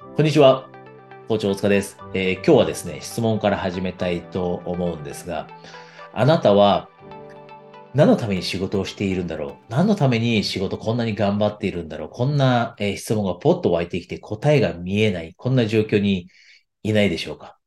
こんにちは。校長大塚です、えー今日はですね、質問から始めたいと思うんですが、あなたは何のために仕事をしているんだろう？何のために仕事こんなに頑張っているんだろう？こんな、えー質問がポッと湧いてきて答えが見えない、こんな状況にいないでしょうか？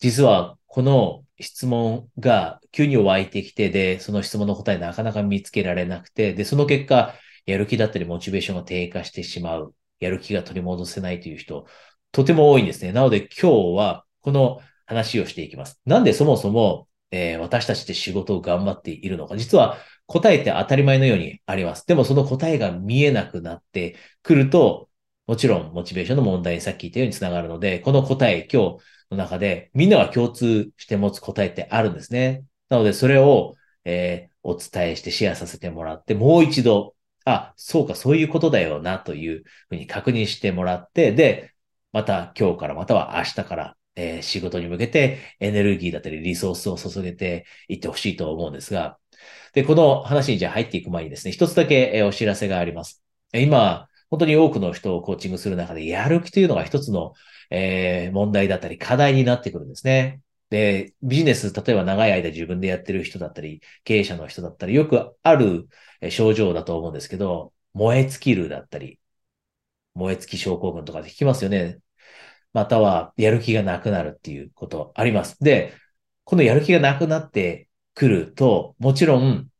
実は、この質問が急に湧いてきて、で、その質問の答えなかなか見つけられなくて、で、その結果、やる気だったりモチベーションが低下してしまう。やる気が取り戻せないという人、とても多いんですね。なので今日はこの話をしていきます。なんでそもそも、えー私たちって仕事を頑張っているのか。実は答えって当たり前のようにあります。でもその答えが見えなくなってくると、もちろんモチベーションの問題にさっき言ったようにつながるので、この答え今日の中でみんなが共通して持つ答えってあるんですね。なのでそれを、えーお伝えしてシェアさせてもらって、もう一度あ、そうか、そういうことだよな、というふうに確認してもらって、で、また今日からまたは明日から、えー仕事に向けてエネルギーだったりリソースを注げていってほしいと思うんですが、で、この話にじゃあ入っていく前にですね、一つだけ、えお知らせがあります。今、本当に多くの人をコーチングする中で、やる気というのが一つの、えー問題だったり課題になってくるんですね。で、ビジネス、例えば長い間自分でやってる人だったり、経営者の人だったり、よくある症状だと思うんですけど、燃え尽きるだったり、燃え尽き症候群とかで聞きますよね。または、やる気がなくなるっていうことあります。で、このやる気がなくなってくると、もちろん、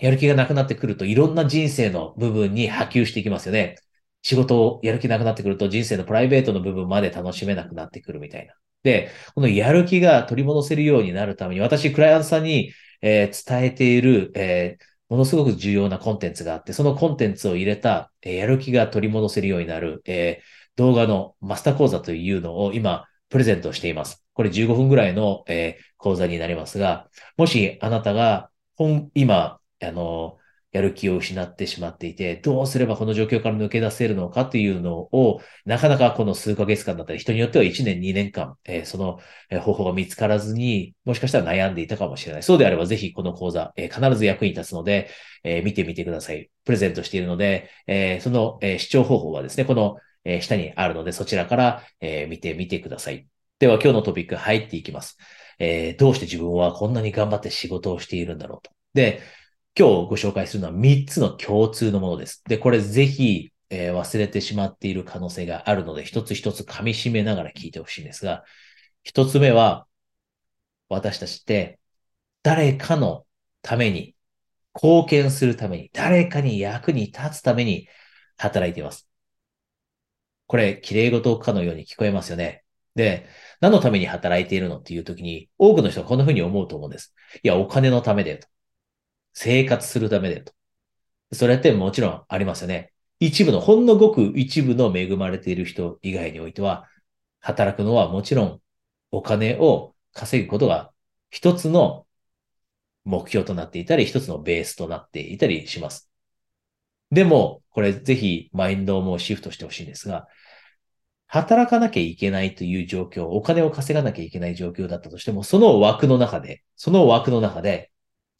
やる気がなくなってくると、いろんな人生の部分に波及していきますよね。仕事をやる気なくなってくると、人生のプライベートの部分まで楽しめなくなってくるみたいな。で、このやる気が取り戻せるようになるために、私、クライアントさんに、えー伝えている、えーものすごく重要なコンテンツがあって、そのコンテンツを入れた、えーやる気が取り戻せるようになる、えー動画のマスター講座というのを今、プレゼントしています。これ15分ぐらいの、えー講座になりますが、もしあなたが、今、あの、やる気を失ってしまっていて、どうすればこの状況から抜け出せるのかというのを、なかなかこの数ヶ月間だったり、人によっては1年、2年間、えーその方法が見つからずに、もしかしたら悩んでいたかもしれない。そうであれば、ぜひこの講座、えー必ず役に立つので、えー見てみてください。プレゼントしているので、えその、え視聴方法はですね、この、え下にあるので、そちらから、え見てみてください。では、今日のトピック入っていきます。えどうして自分はこんなに頑張って仕事をしているんだろうと。で、今日ご紹介するのは3つの共通のものです。で、これぜひ、えー忘れてしまっている可能性があるので、一つ一つ噛み締めながら聞いてほしいんですが、一つ目は、私たちって誰かのために、貢献するために、誰かに役に立つために働いています。これ、綺麗事かのように聞こえますよね。で、何のために働いているのっていう時に、多くの人はこんな風に思うと思うんです。いや、お金のためだよと。生活するためだよと。それってもちろんありますよね。一部の、ほんのごく一部の恵まれている人以外においては、働くのはもちろんお金を稼ぐことが一つの目標となっていたり、一つのベースとなっていたりします。でも、これぜひマインドもシフトしてほしいんですが、働かなきゃいけないという状況、お金を稼がなきゃいけない状況だったとしても、その枠の中で、その枠の中で、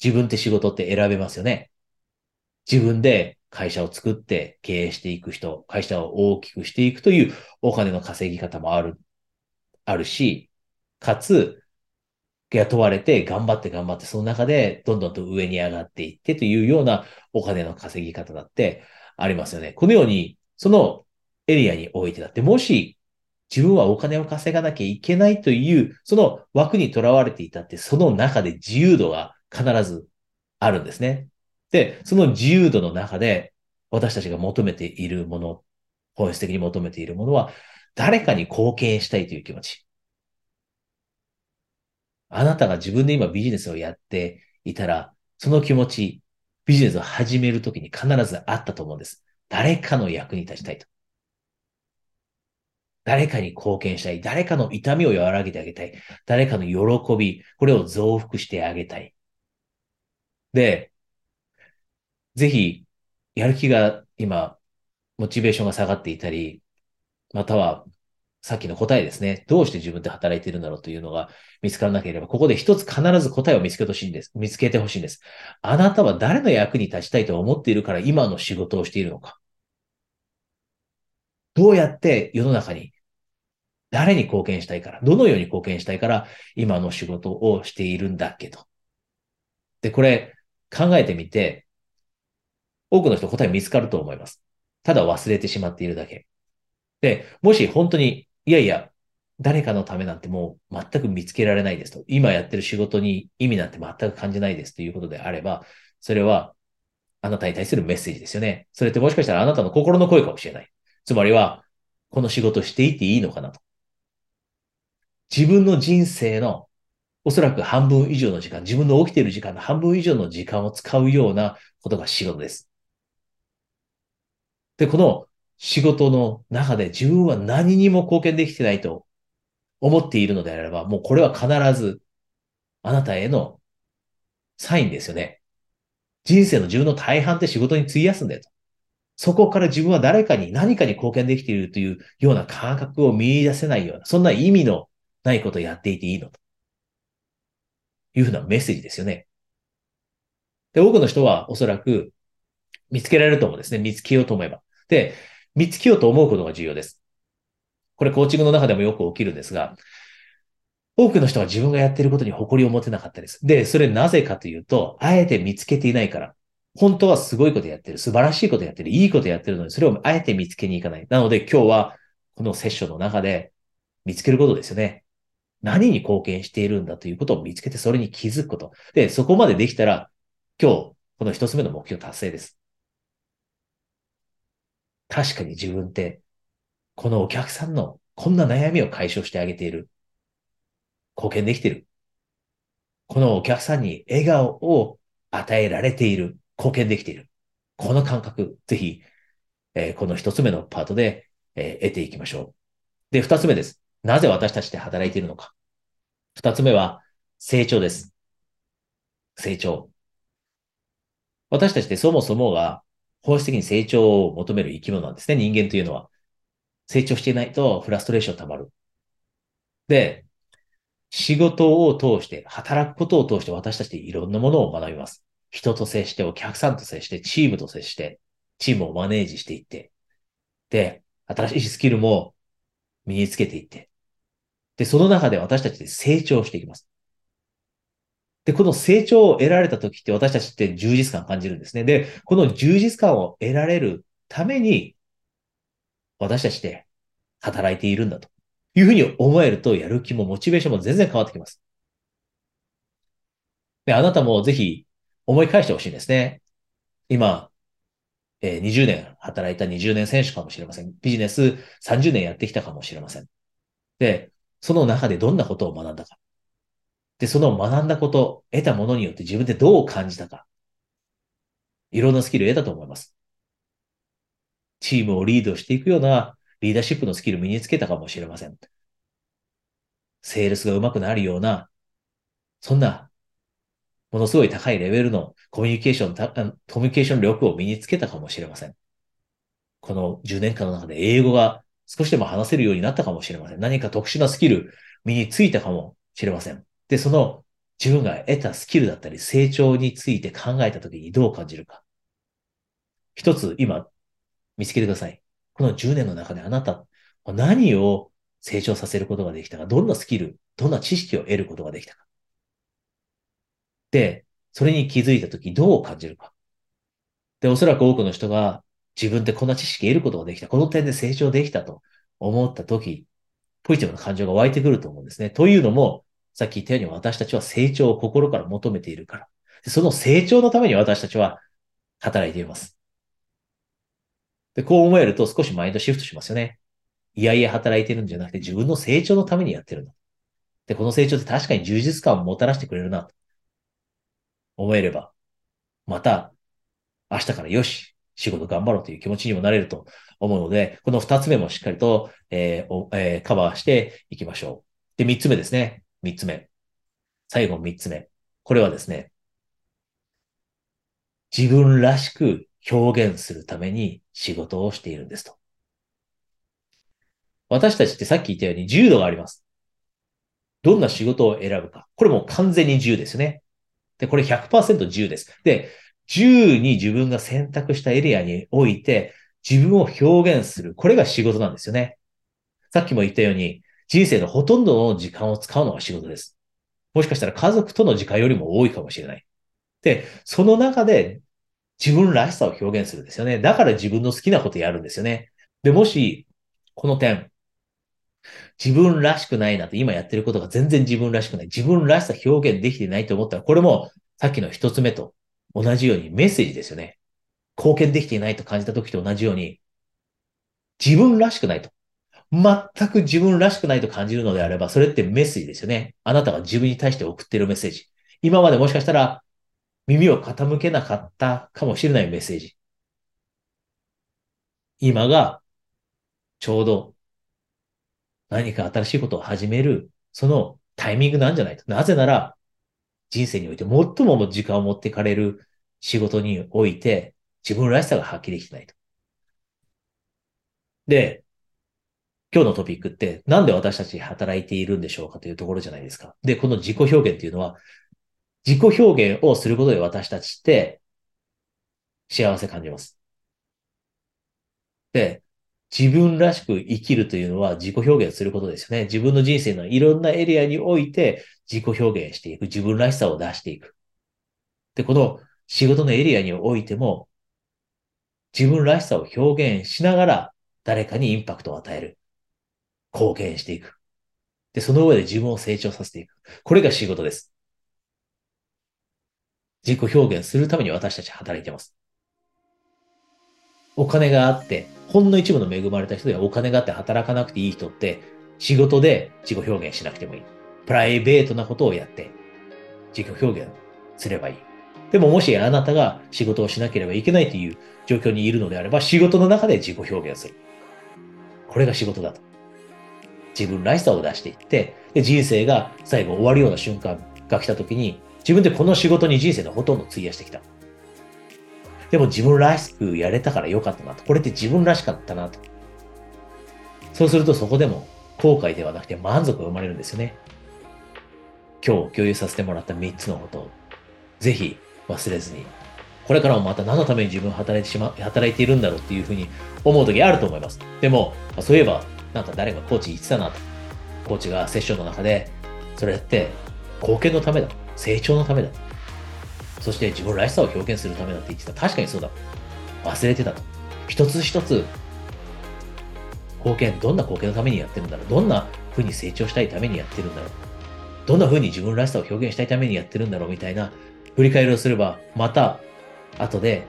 自分って仕事って選べますよね。自分で会社を作って経営していく人、会社を大きくしていくというお金の稼ぎ方もある、あるし、かつ、雇われて頑張って頑張って、その中でどんどんと上に上がっていってというようなお金の稼ぎ方だってありますよね。このように、そのエリアにおいてだって、もし自分はお金を稼がなきゃいけないという、その枠にとらわれていたって、その中で自由度が必ずあるんですね。で、その自由度の中で私たちが求めているもの、本質的に求めているものは、誰かに貢献したいという気持ち。あなたが自分で今ビジネスをやっていたら、その気持ち、ビジネスを始めるときに必ずあったと思うんです。誰かの役に立ちたいと。誰かに貢献したい。誰かの痛みを和らげてあげたい。誰かの喜び、これを増幅してあげたい。で、ぜひ、やる気が今、モチベーションが下がっていたり、または、さっきの答えですね。どうして自分で働いてるんだろうというのが見つからなければ、ここで一つ必ず答えを見つけてほしいんです。見つけてほしいんです。あなたは誰の役に立ちたいと思っているから今の仕事をしているのか。どうやって世の中に、誰に貢献したいから、どのように貢献したいから、今の仕事をしているんだっけと。で、これ考えてみて、多くの人答え見つかると思います。ただ忘れてしまっているだけ。で、もし本当に、いやいや、誰かのためなんてもう全く見つけられないですと。今やってる仕事に意味なんて全く感じないですということであれば、それはあなたに対するメッセージですよね。それってもしかしたらあなたの心の声かもしれない。つまりは、この仕事していていいのかなと。自分の人生のおそらく半分以上の時間、自分の起きている時間の半分以上の時間を使うようなことが仕事です。で、この仕事の中で自分は何にも貢献できてないと思っているのであれば、もうこれは必ずあなたへのサインですよね。人生の自分の大半って仕事に費やすんだよと。そこから自分は誰かに何かに貢献できているというような感覚を見出せないような、そんな意味のないことをやっていていいのと。いうふうなメッセージですよね。で、多くの人はおそらく見つけられると思うんですね。見つけようと思えば。で、見つけようと思うことが重要です。これコーチングの中でもよく起きるんですが、多くの人は自分がやってることに誇りを持てなかったです。で、それなぜかというと、あえて見つけていないから。本当はすごいことやってる。素晴らしいことやってる。いいことやってるのに、それをあえて見つけに行かない。なので今日は、このセッションの中で見つけることですよね。何に貢献しているんだということを見つけて、それに気づくこと。で、そこまでできたら、今日、この一つ目の目標達成です。確かに自分って、このお客さんのこんな悩みを解消してあげている。貢献できている。このお客さんに笑顔を与えられている。貢献できている。この感覚、ぜひ、えー、この一つ目のパートで、えー、得ていきましょう。で、二つ目です。なぜ私たちで働いているのか。二つ目は、成長です。成長。私たちってそもそもが本質的に成長を求める生き物なんですね、人間というのは。成長していないとフラストレーション溜まる。で、仕事を通して、働くことを通して私たちでいろんなものを学びます。人と接して、お客さんと接して、チームと接して、チームをマネージしていって、で、新しいスキルも身につけていって、で、その中で私たちで成長していきます。で、この成長を得られた時って私たちって充実感感じるんですね。で、この充実感を得られるために、私たちで働いているんだというふうに思えると、やる気もモチベーションも全然変わってきます。で、あなたもぜひ思い返してほしいんですね。今、えー、20年働いた20年選手かもしれません。ビジネス30年やってきたかもしれません。で、その中でどんなことを学んだか。で、その学んだこと、得たものによって自分でどう感じたか。いろんなスキルを得たと思います。チームをリードしていくようなリーダーシップのスキルを身につけたかもしれません。セールスが上手くなるような、そんな、ものすごい高いレベルのコミュニケーション、コミュニケーション力を身につけたかもしれません。この10年間の中で英語が少しでも話せるようになったかもしれません。何か特殊なスキル身についたかもしれません。で、その自分が得たスキルだったり成長について考えたときにどう感じるか。一つ今見つけてください。この10年の中であなた何を成長させることができたか、どんなスキル、どんな知識を得ることができたか。で、それに気づいたときどう感じるか。で、おそらく多くの人が自分でこんな知識得ることができた。この点で成長できたと思ったとき、ポジティブな感情が湧いてくると思うんですね。というのも、さっき言ったように私たちは成長を心から求めているから。その成長のために私たちは働いています。で、こう思えると少しマインドシフトしますよね。いやいや働いてるんじゃなくて自分の成長のためにやってるんだ。で、この成長って確かに充実感をもたらしてくれるな、と思えれば、また明日からよし、仕事頑張ろうという気持ちにもなれると思うので、この二つ目もしっかりと、えーえー、カバーしていきましょう。で、三つ目ですね。三つ目。最後三つ目。これはですね、自分らしく表現するために仕事をしているんですと。私たちってさっき言ったように自由度があります。どんな仕事を選ぶか。これも完全に自由ですよね。で、これ100%自由です。で、自由に自分が選択したエリアにおいて、自分を表現する。これが仕事なんですよね。さっきも言ったように、人生のほとんどの時間を使うのが仕事です。もしかしたら家族との時間よりも多いかもしれない。で、その中で自分らしさを表現するんですよね。だから自分の好きなことやるんですよね。で、もし、この点、自分らしくないなって今やってることが全然自分らしくない。自分らしさ表現できてないと思ったら、これもさっきの一つ目と同じようにメッセージですよね。貢献できていないと感じた時と同じように、自分らしくないと。全く自分らしくないと感じるのであれば、それってメッセージですよね。あなたが自分に対して送っているメッセージ。今までもしかしたら耳を傾けなかったかもしれないメッセージ。今がちょうど何か新しいことを始める、そのタイミングなんじゃないと。なぜなら、人生において最も時間を持ってかれる仕事において、自分らしさが発揮できてないと。で、今日のトピックって、なんで私たち働いているんでしょうかというところじゃないですか。で、この自己表現っていうのは、自己表現をすることで私たちって幸せ感じます。で、自分らしく生きるというのは自己表現することですよね。自分の人生のいろんなエリアにおいて自己表現していく。自分らしさを出していく。で、この仕事のエリアにおいても自分らしさを表現しながら誰かにインパクトを与える。貢献していく。で、その上で自分を成長させていく。これが仕事です。自己表現するために私たち働いてます。お金があって、ほんの一部の恵まれた人でお金があって働かなくていい人って、仕事で自己表現しなくてもいい。プライベートなことをやって、自己表現すればいい。でももしあなたが仕事をしなければいけないという状況にいるのであれば、仕事の中で自己表現する。これが仕事だと。自分らしさを出していって、で人生が最後終わるような瞬間が来た時に、自分でこの仕事に人生のほとんど費やしてきた。でも自分らしくやれたからよかったなと。これって自分らしかったなと。そうするとそこでも後悔ではなくて満足が生まれるんですよね。今日共有させてもらった3つのことをぜひ忘れずに、これからもまた何のために自分働いてしま、働いているんだろうっていうふうに思う時あると思います。でも、そういえば、なんか誰がコーチ言ってたなと。コーチがセッションの中で、それって貢献のためだ。成長のためだ。そして自分らしさを表現するためだって言ってた。確かにそうだ。忘れてたと。一つ一つ、貢献、どんな貢献のためにやってるんだろう。どんな風に成長したいためにやってるんだろう。どんな風に自分らしさを表現したいためにやってるんだろうみたいな振り返りをすれば、また後で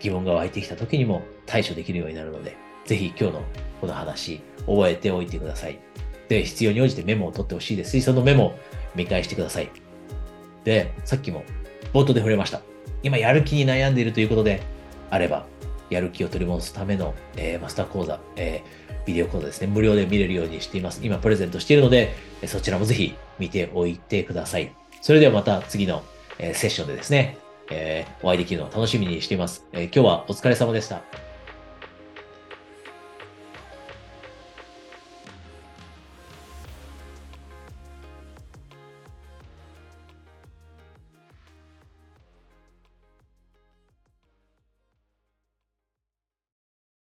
疑問が湧いてきた時にも対処できるようになるので、ぜひ今日のこの話、覚えておいてください。で、必要に応じてメモを取ってほしいですし、そのメモを見返してください。で、さっきも冒頭で触れました。今やる気に悩んでいるということであれば、やる気を取り戻すための、えー、マスター講座、えー、ビデオ講座ですね、無料で見れるようにしています。今プレゼントしているので、そちらもぜひ見ておいてください。それではまた次の、えー、セッションでですね、え、お会いできるのを楽しみにしています、え、今日はお疲れ様でした。